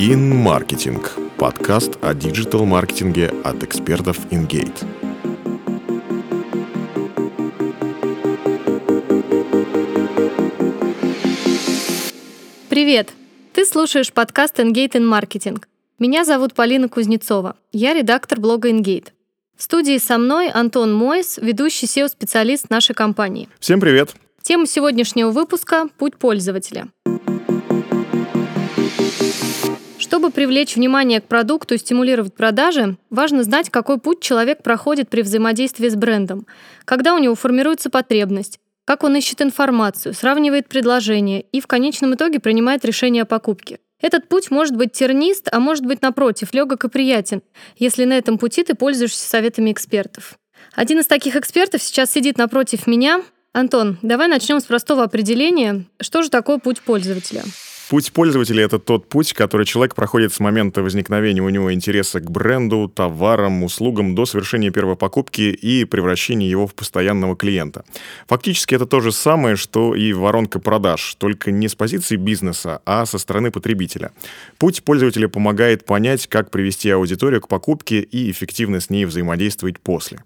InMarketing – подкаст о диджитал-маркетинге от экспертов InGate. Привет! Ты слушаешь подкаст InGate InMarketing. Меня зовут Полина Кузнецова. Я редактор блога InGate. В студии со мной Антон Мойс, ведущий SEO-специалист нашей компании. Всем привет! Тема сегодняшнего выпуска – «Путь пользователя». Чтобы привлечь внимание к продукту и стимулировать продажи, важно знать, какой путь человек проходит при взаимодействии с брендом, когда у него формируется потребность, как он ищет информацию, сравнивает предложения и в конечном итоге принимает решение о покупке. Этот путь может быть тернист, а может быть, напротив, легок и приятен, если на этом пути ты пользуешься советами экспертов. Один из таких экспертов сейчас сидит напротив меня. Антон, давай начнем с простого определения. Что же такое путь пользователя? Путь пользователя — это тот путь, который человек проходит с момента возникновения у него интереса к бренду, товарам, услугам до совершения первой покупки и превращения его в постоянного клиента. Фактически это то же самое, что и воронка продаж, только не с позиции бизнеса, а со стороны потребителя. Путь пользователя помогает понять, как привести аудиторию к покупке и эффективно с ней взаимодействовать после.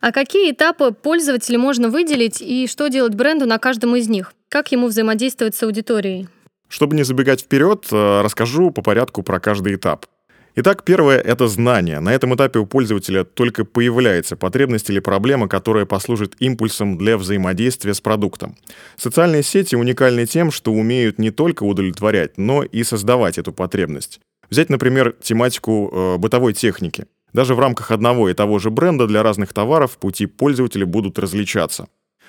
А какие этапы пользователя можно выделить и что делать бренду на каждом из них? Как ему взаимодействовать с аудиторией? Чтобы не забегать вперед, э, расскажу по порядку про каждый этап. Итак, первое — это знание. На этом этапе у пользователя только появляется потребность или проблема, которая послужит импульсом для взаимодействия с продуктом. Социальные сети уникальны тем, что умеют не только удовлетворять, но и создавать эту потребность. Взять, например, тематику э, бытовой техники. Даже в рамках одного и того же бренда для разных товаров пути пользователя будут различаться.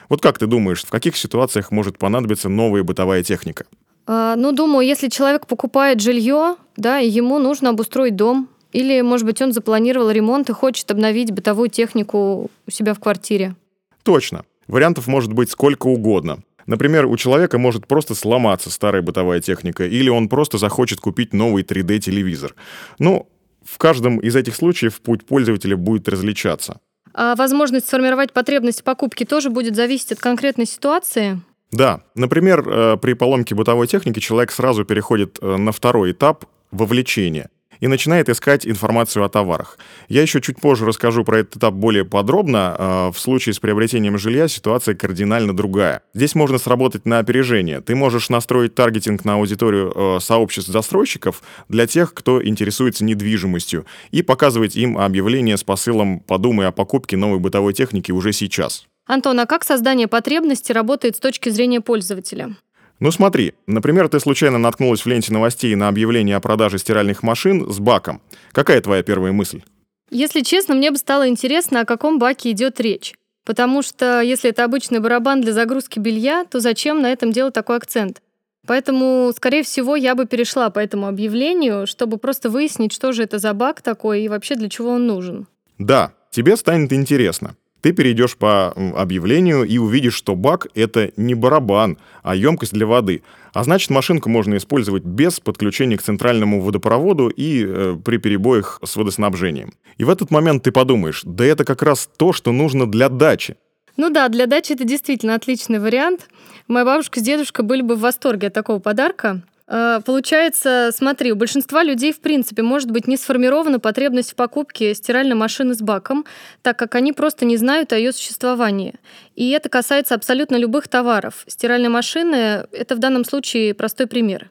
Вот как ты думаешь, в каких ситуациях может понадобиться новая бытовая техника? А, ну, думаю, если человек покупает жилье, да, ему нужно обустроить дом, или, может быть, он запланировал ремонт и хочет обновить бытовую технику у себя в квартире. Точно. Вариантов может быть сколько угодно. Например, у человека может просто сломаться старая бытовая техника, или он просто захочет купить новый 3D-телевизор. Ну, в каждом из этих случаев путь пользователя будет различаться. А возможность сформировать потребность в покупке тоже будет зависеть от конкретной ситуации? Да, например, э, при поломке бытовой техники человек сразу переходит э, на второй этап вовлечения и начинает искать информацию о товарах. Я еще чуть позже расскажу про этот этап более подробно. Э, в случае с приобретением жилья ситуация кардинально другая. Здесь можно сработать на опережение. Ты можешь настроить таргетинг на аудиторию сообществ застройщиков для тех, кто интересуется недвижимостью, и показывать им объявление с посылом «Подумай о покупке новой бытовой техники уже сейчас». Антон, а как создание потребности работает с точки зрения пользователя? Ну смотри, например, ты случайно наткнулась в ленте новостей на объявление о продаже стиральных машин с баком. Какая твоя первая мысль? Если честно, мне бы стало интересно, о каком баке идет речь. Потому что если это обычный барабан для загрузки белья, то зачем на этом делать такой акцент? Поэтому, скорее всего, я бы перешла по этому объявлению, чтобы просто выяснить, что же это за бак такой и вообще для чего он нужен. Да, тебе станет интересно. Ты перейдешь по объявлению и увидишь, что бак — это не барабан, а емкость для воды. А значит, машинку можно использовать без подключения к центральному водопроводу и э, при перебоях с водоснабжением. И в этот момент ты подумаешь, да это как раз то, что нужно для дачи. Ну да, для дачи это действительно отличный вариант. Моя бабушка с дедушкой были бы в восторге от такого подарка. Э, получается, смотри, у большинства людей, в принципе, может быть не сформирована потребность в покупке стиральной машины с баком, так как они просто не знают о ее существовании. И это касается абсолютно любых товаров. Стиральная машина — это в данном случае простой пример.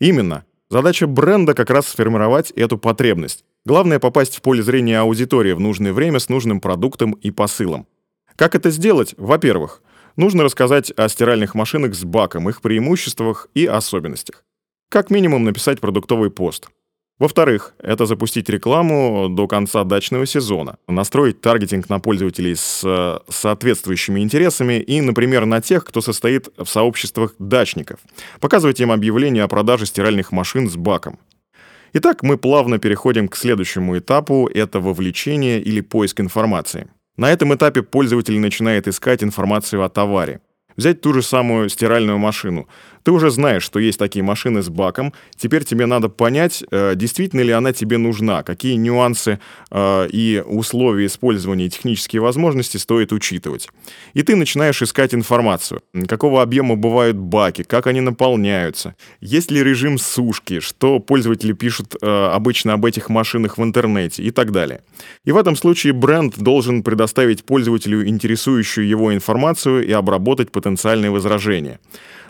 Именно. Задача бренда как раз сформировать эту потребность. Главное — попасть в поле зрения аудитории в нужное время с нужным продуктом и посылом. Как это сделать? Во-первых, нужно рассказать о стиральных машинах с баком, их преимуществах и особенностях. Как минимум написать продуктовый пост. Во-вторых, это запустить рекламу до конца дачного сезона, настроить таргетинг на пользователей с э, соответствующими интересами и, например, на тех, кто состоит в сообществах дачников. Показывать им объявление о продаже стиральных машин с баком. Итак, мы плавно переходим к следующему этапу — это вовлечение или поиск информации. На этом этапе пользователь начинает искать информацию о товаре. Взять ту же самую стиральную машину. Ты уже знаешь, что есть такие машины с баком, теперь тебе надо понять, э, действительно ли она тебе нужна, какие нюансы э, и условия использования и технические возможности стоит учитывать. И ты начинаешь искать информацию, какого объема бывают баки, как они наполняются, есть ли режим сушки, что пользователи пишут э, обычно об этих машинах в интернете и так далее. И в этом случае бренд должен предоставить пользователю интересующую его информацию и обработать потенциальные возражения.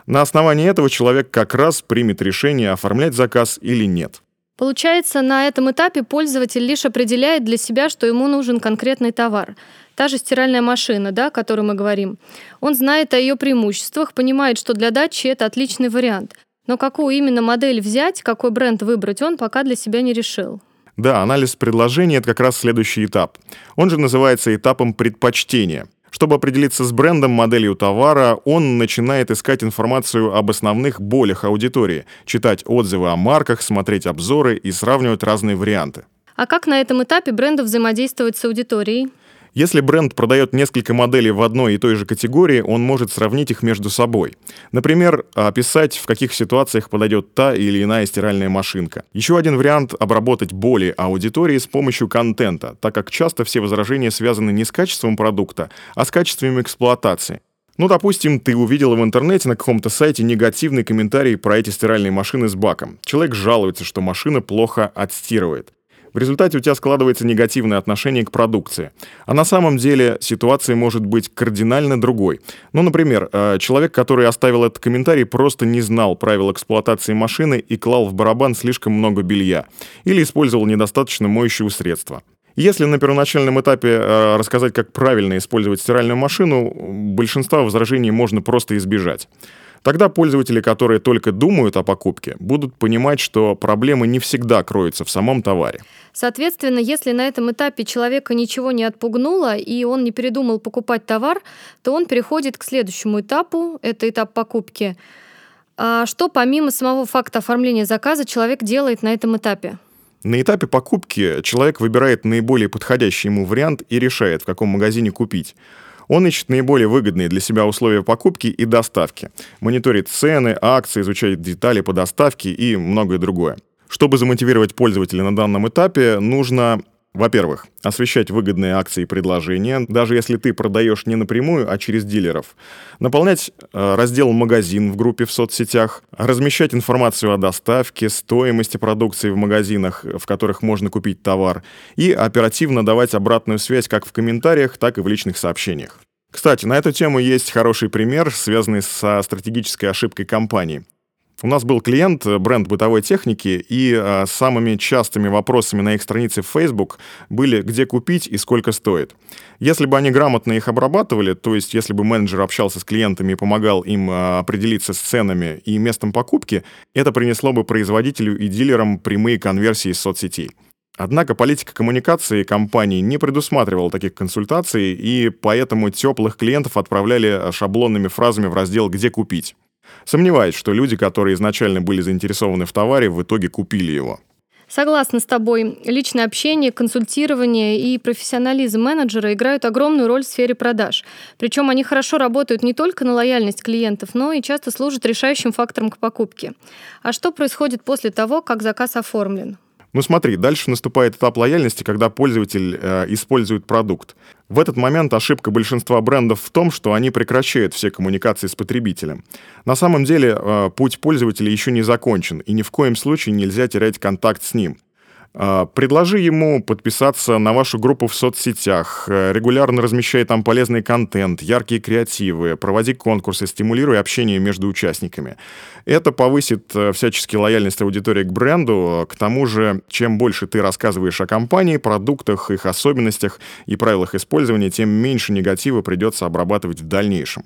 На основании этого человек как раз примет решение, оформлять заказ или нет. Получается, на этом этапе пользователь лишь определяет для себя, что ему нужен конкретный товар. Та же стиральная машина, да, о которой мы говорим. Он знает о ее преимуществах, понимает, что для дачи это отличный вариант. Но какую именно модель взять, какой бренд выбрать, он пока для себя не решил. Да, анализ предложений — это как раз следующий этап. Он же называется этапом предпочтения. Чтобы определиться с брендом, моделью товара, он начинает искать информацию об основных болях аудитории, читать отзывы о марках, смотреть обзоры и сравнивать разные варианты. А как на этом этапе бренду взаимодействовать с аудиторией? Если бренд продает несколько моделей в одной и той же категории, он может сравнить их между собой. Например, описать, в каких ситуациях подойдет та или иная стиральная машинка. Еще один вариант — обработать боли аудитории с помощью контента, так как часто все возражения связаны не с качеством продукта, а с качеством эксплуатации. Ну, допустим, ты увидел в интернете на каком-то сайте негативный комментарий про эти стиральные машины с баком. Человек жалуется, что машина плохо отстирывает. В результате у тебя складывается негативное отношение к продукции. А на самом деле ситуация может быть кардинально другой. Ну, например, э, человек, который оставил этот комментарий, просто не знал правил эксплуатации машины и клал в барабан слишком много белья. Или использовал недостаточно моющего средства. Если на первоначальном этапе э, рассказать, как правильно использовать стиральную машину, большинства возражений можно просто избежать. Тогда пользователи, которые только думают о покупке, будут понимать, что проблемы не всегда кроются в самом товаре. Соответственно, если на этом этапе человека ничего не отпугнуло и он не передумал покупать товар, то он переходит к следующему этапу, это этап покупки. А что помимо самого факта оформления заказа человек делает на этом этапе? На этапе покупки человек выбирает наиболее подходящий ему вариант и решает, в каком магазине купить. Он ищет наиболее выгодные для себя условия покупки и доставки, мониторит цены, акции, изучает детали по доставке и многое другое. Чтобы замотивировать пользователя на данном этапе, нужно во-первых, освещать выгодные акции и предложения, даже если ты продаешь не напрямую, а через дилеров. Наполнять э, раздел «Магазин» в группе в соцсетях. Размещать информацию о доставке, стоимости продукции в магазинах, в которых можно купить товар. И оперативно давать обратную связь как в комментариях, так и в личных сообщениях. Кстати, на эту тему есть хороший пример, связанный со стратегической ошибкой компании. У нас был клиент, э, бренд бытовой техники, и э, самыми частыми вопросами на их странице в Facebook были, где купить и сколько стоит. Если бы они грамотно их обрабатывали, то есть если бы менеджер общался с клиентами и помогал им э, определиться с ценами и местом покупки, это принесло бы производителю и дилерам прямые конверсии из соцсетей. Однако политика коммуникации компании не предусматривала таких консультаций, и поэтому теплых клиентов отправляли шаблонными фразами в раздел «Где купить?». Сомневаюсь, что люди, которые изначально были заинтересованы в товаре, в итоге купили его. Согласна с тобой. Личное общение, консультирование и профессионализм менеджера играют огромную роль в сфере продаж. Причем они хорошо работают не только на лояльность клиентов, но и часто служат решающим фактором к покупке. А что происходит после того, как заказ оформлен? Ну смотри, дальше наступает этап лояльности, когда пользователь э, использует продукт. В этот момент ошибка большинства брендов в том, что они прекращают все коммуникации с потребителем. На самом деле э, путь пользователя еще не закончен, и ни в коем случае нельзя терять контакт с ним. А, предложи ему подписаться на вашу группу в соцсетях, э, регулярно размещай там полезный контент, яркие креативы, проводи конкурсы, стимулируй общение между участниками. Это повысит э, всячески лояльность аудитории к бренду. К тому же, чем больше ты рассказываешь о компании, продуктах, их особенностях и правилах использования, тем меньше негатива придется обрабатывать в дальнейшем.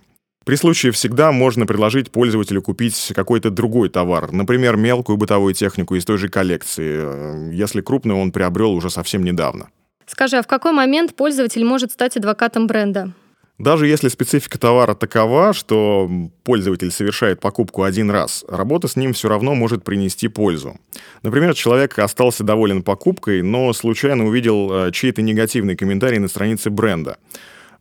При случае всегда можно предложить пользователю купить какой-то другой товар, например, мелкую бытовую технику из той же коллекции, если крупную он приобрел уже совсем недавно. Скажи, а в какой момент пользователь может стать адвокатом бренда? Даже если специфика товара такова, что пользователь совершает покупку один раз, работа с ним все равно может принести пользу. Например, человек остался доволен покупкой, но случайно увидел э, чей-то негативный комментарий на странице бренда.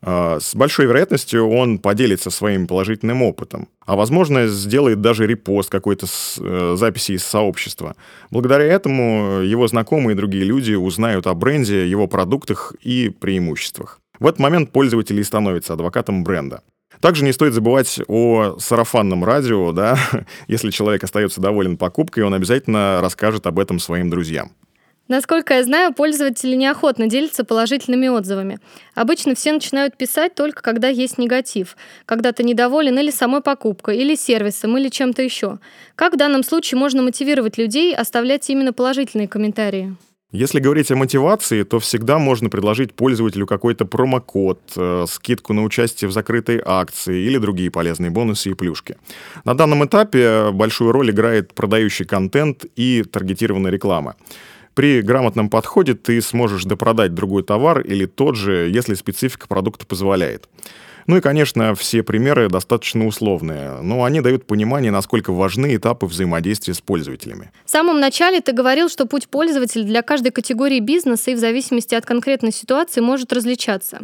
А, с большой вероятностью он поделится своим положительным опытом, а возможно сделает даже репост какой-то э, записи из сообщества. Благодаря этому его знакомые и другие люди узнают о бренде, его продуктах и преимуществах. В этот момент пользователь и становится адвокатом бренда. Также не стоит забывать о сарафанном радио, да, если человек остается доволен покупкой, он обязательно расскажет об этом своим друзьям. Насколько я знаю, пользователи неохотно делятся положительными отзывами. Обычно все начинают писать только когда есть негатив, когда ты недоволен или самой покупкой, или сервисом, или чем-то еще. Как в данном случае можно мотивировать людей оставлять именно положительные комментарии? Если говорить о мотивации, то всегда можно предложить пользователю какой-то промокод, э, скидку на участие в закрытой акции или другие полезные бонусы и плюшки. На данном этапе большую роль играет продающий контент и таргетированная реклама. При грамотном подходе ты сможешь допродать другой товар или тот же, если специфика продукта позволяет. Ну и, конечно, все примеры достаточно условные, но они дают понимание, насколько важны этапы взаимодействия с пользователями. В самом начале ты говорил, что путь пользователя для каждой категории бизнеса и в зависимости от конкретной ситуации может различаться.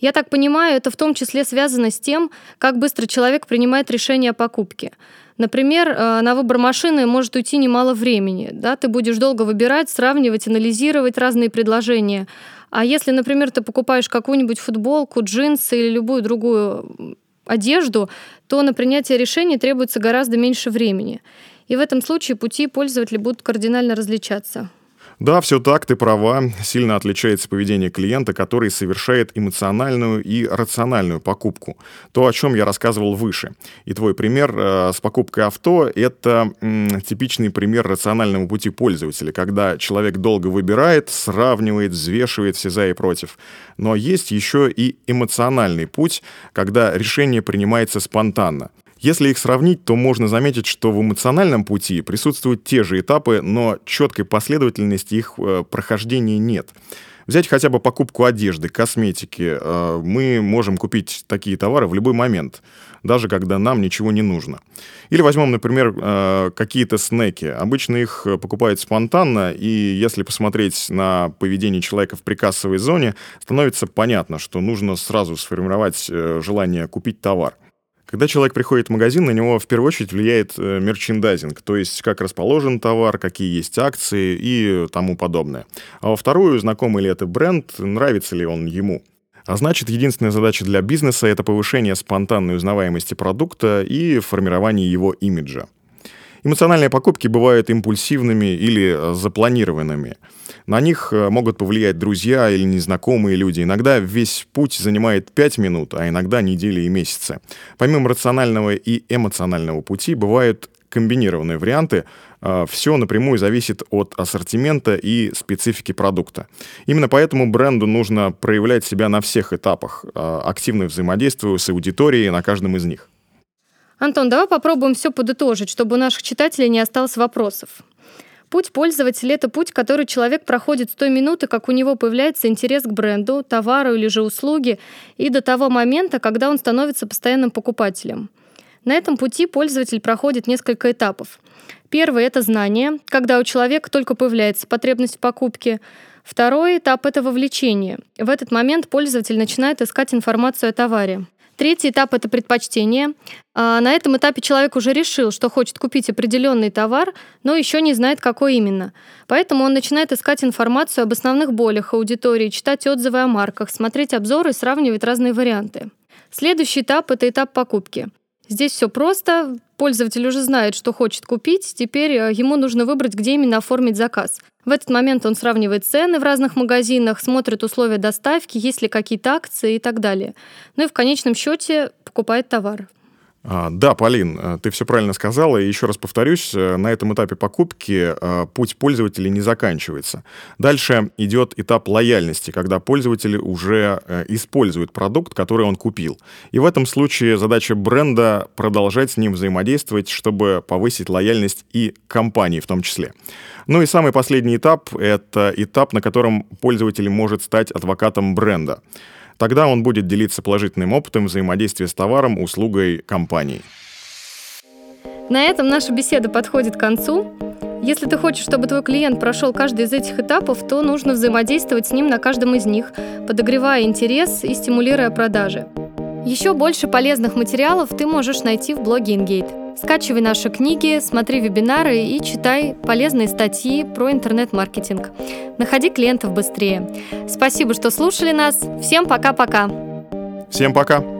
Я так понимаю, это в том числе связано с тем, как быстро человек принимает решение о покупке. Например, э, на выбор машины может уйти немало времени. Да? Ты будешь долго выбирать, сравнивать, анализировать разные предложения. А если, например, ты покупаешь какую-нибудь футболку, джинсы или любую другую одежду, то на принятие решений требуется гораздо меньше времени. И в этом случае пути пользователя будут кардинально различаться. Да, все так, ты права. Сильно отличается поведение клиента, который совершает эмоциональную и рациональную покупку. То, о чем я рассказывал выше. И твой пример э, с покупкой авто — это м, типичный пример рационального пути пользователя, когда человек долго выбирает, сравнивает, взвешивает все за и против. Но есть еще и эмоциональный путь, когда решение принимается спонтанно. Если их сравнить, то можно заметить, что в эмоциональном пути присутствуют те же этапы, но четкой последовательности их э, прохождения нет. Взять хотя бы покупку одежды, косметики. Э, мы можем купить такие товары в любой момент, даже когда нам ничего не нужно. Или возьмем, например, э, какие-то снеки. Обычно их покупают спонтанно, и если посмотреть на поведение человека в прикассовой зоне, становится понятно, что нужно сразу сформировать желание купить товар. Когда человек приходит в магазин, на него в первую очередь влияет э, мерчендайзинг, то есть как расположен товар, какие есть акции и тому подобное. А во вторую, знакомый ли это бренд, нравится ли он ему. А значит, единственная задача для бизнеса — это повышение спонтанной узнаваемости продукта и формирование его имиджа. Эмоциональные покупки бывают импульсивными или э, запланированными. На них э, могут повлиять друзья или незнакомые люди. Иногда весь путь занимает 5 минут, а иногда недели и месяцы. Помимо рационального и эмоционального пути бывают комбинированные варианты. Э, Все напрямую зависит от ассортимента и специфики продукта. Именно поэтому бренду нужно проявлять себя на всех этапах, активно взаимодействуя с аудиторией на каждом из них. Антон, давай попробуем все подытожить, чтобы у наших читателей не осталось вопросов. Путь пользователя — это путь, который человек проходит с той минуты, как у него появляется интерес к бренду, товару или же услуге, и до того момента, когда он становится постоянным покупателем. На этом пути пользователь проходит несколько этапов. Первый — это знание, когда у человека только появляется потребность в покупке. Второй этап — это вовлечение. В этот момент пользователь начинает искать информацию о товаре. Третий этап — это предпочтение. А, на этом этапе человек уже решил, что хочет купить определенный товар, но еще не знает, какой именно. Поэтому он начинает искать информацию об основных болях аудитории, читать отзывы о марках, смотреть обзоры и сравнивать разные варианты. Следующий этап — это этап покупки. Здесь все просто. Пользователь уже знает, что хочет купить. Теперь э, ему нужно выбрать, где именно оформить заказ. В этот момент он сравнивает цены в разных магазинах, смотрит условия доставки, есть ли какие-то акции и так далее. Ну и в конечном счете покупает товар. А, да, Полин, э, ты все правильно сказала. И еще раз повторюсь, э, на этом этапе покупки э, путь пользователя не заканчивается. Дальше идет этап лояльности, когда пользователь уже использует продукт, который он купил. И в этом случае задача бренда продолжать с ним взаимодействовать, чтобы повысить лояльность и компании в том числе. Ну и самый последний этап — это этап, на котором пользователь может стать адвокатом бренда. Тогда он будет делиться положительным опытом взаимодействия с товаром, услугой компании. На этом наша беседа подходит к концу. Если ты хочешь, чтобы твой клиент прошел каждый из этих этапов, то нужно взаимодействовать с ним на каждом из них, подогревая интерес и стимулируя продажи. Еще больше полезных материалов ты можешь найти в блоге InGate. Скачивай наши книги, смотри вебинары и читай полезные статьи про интернет-маркетинг. Находи клиентов быстрее. Спасибо, что слушали нас. Всем пока-пока. Всем пока.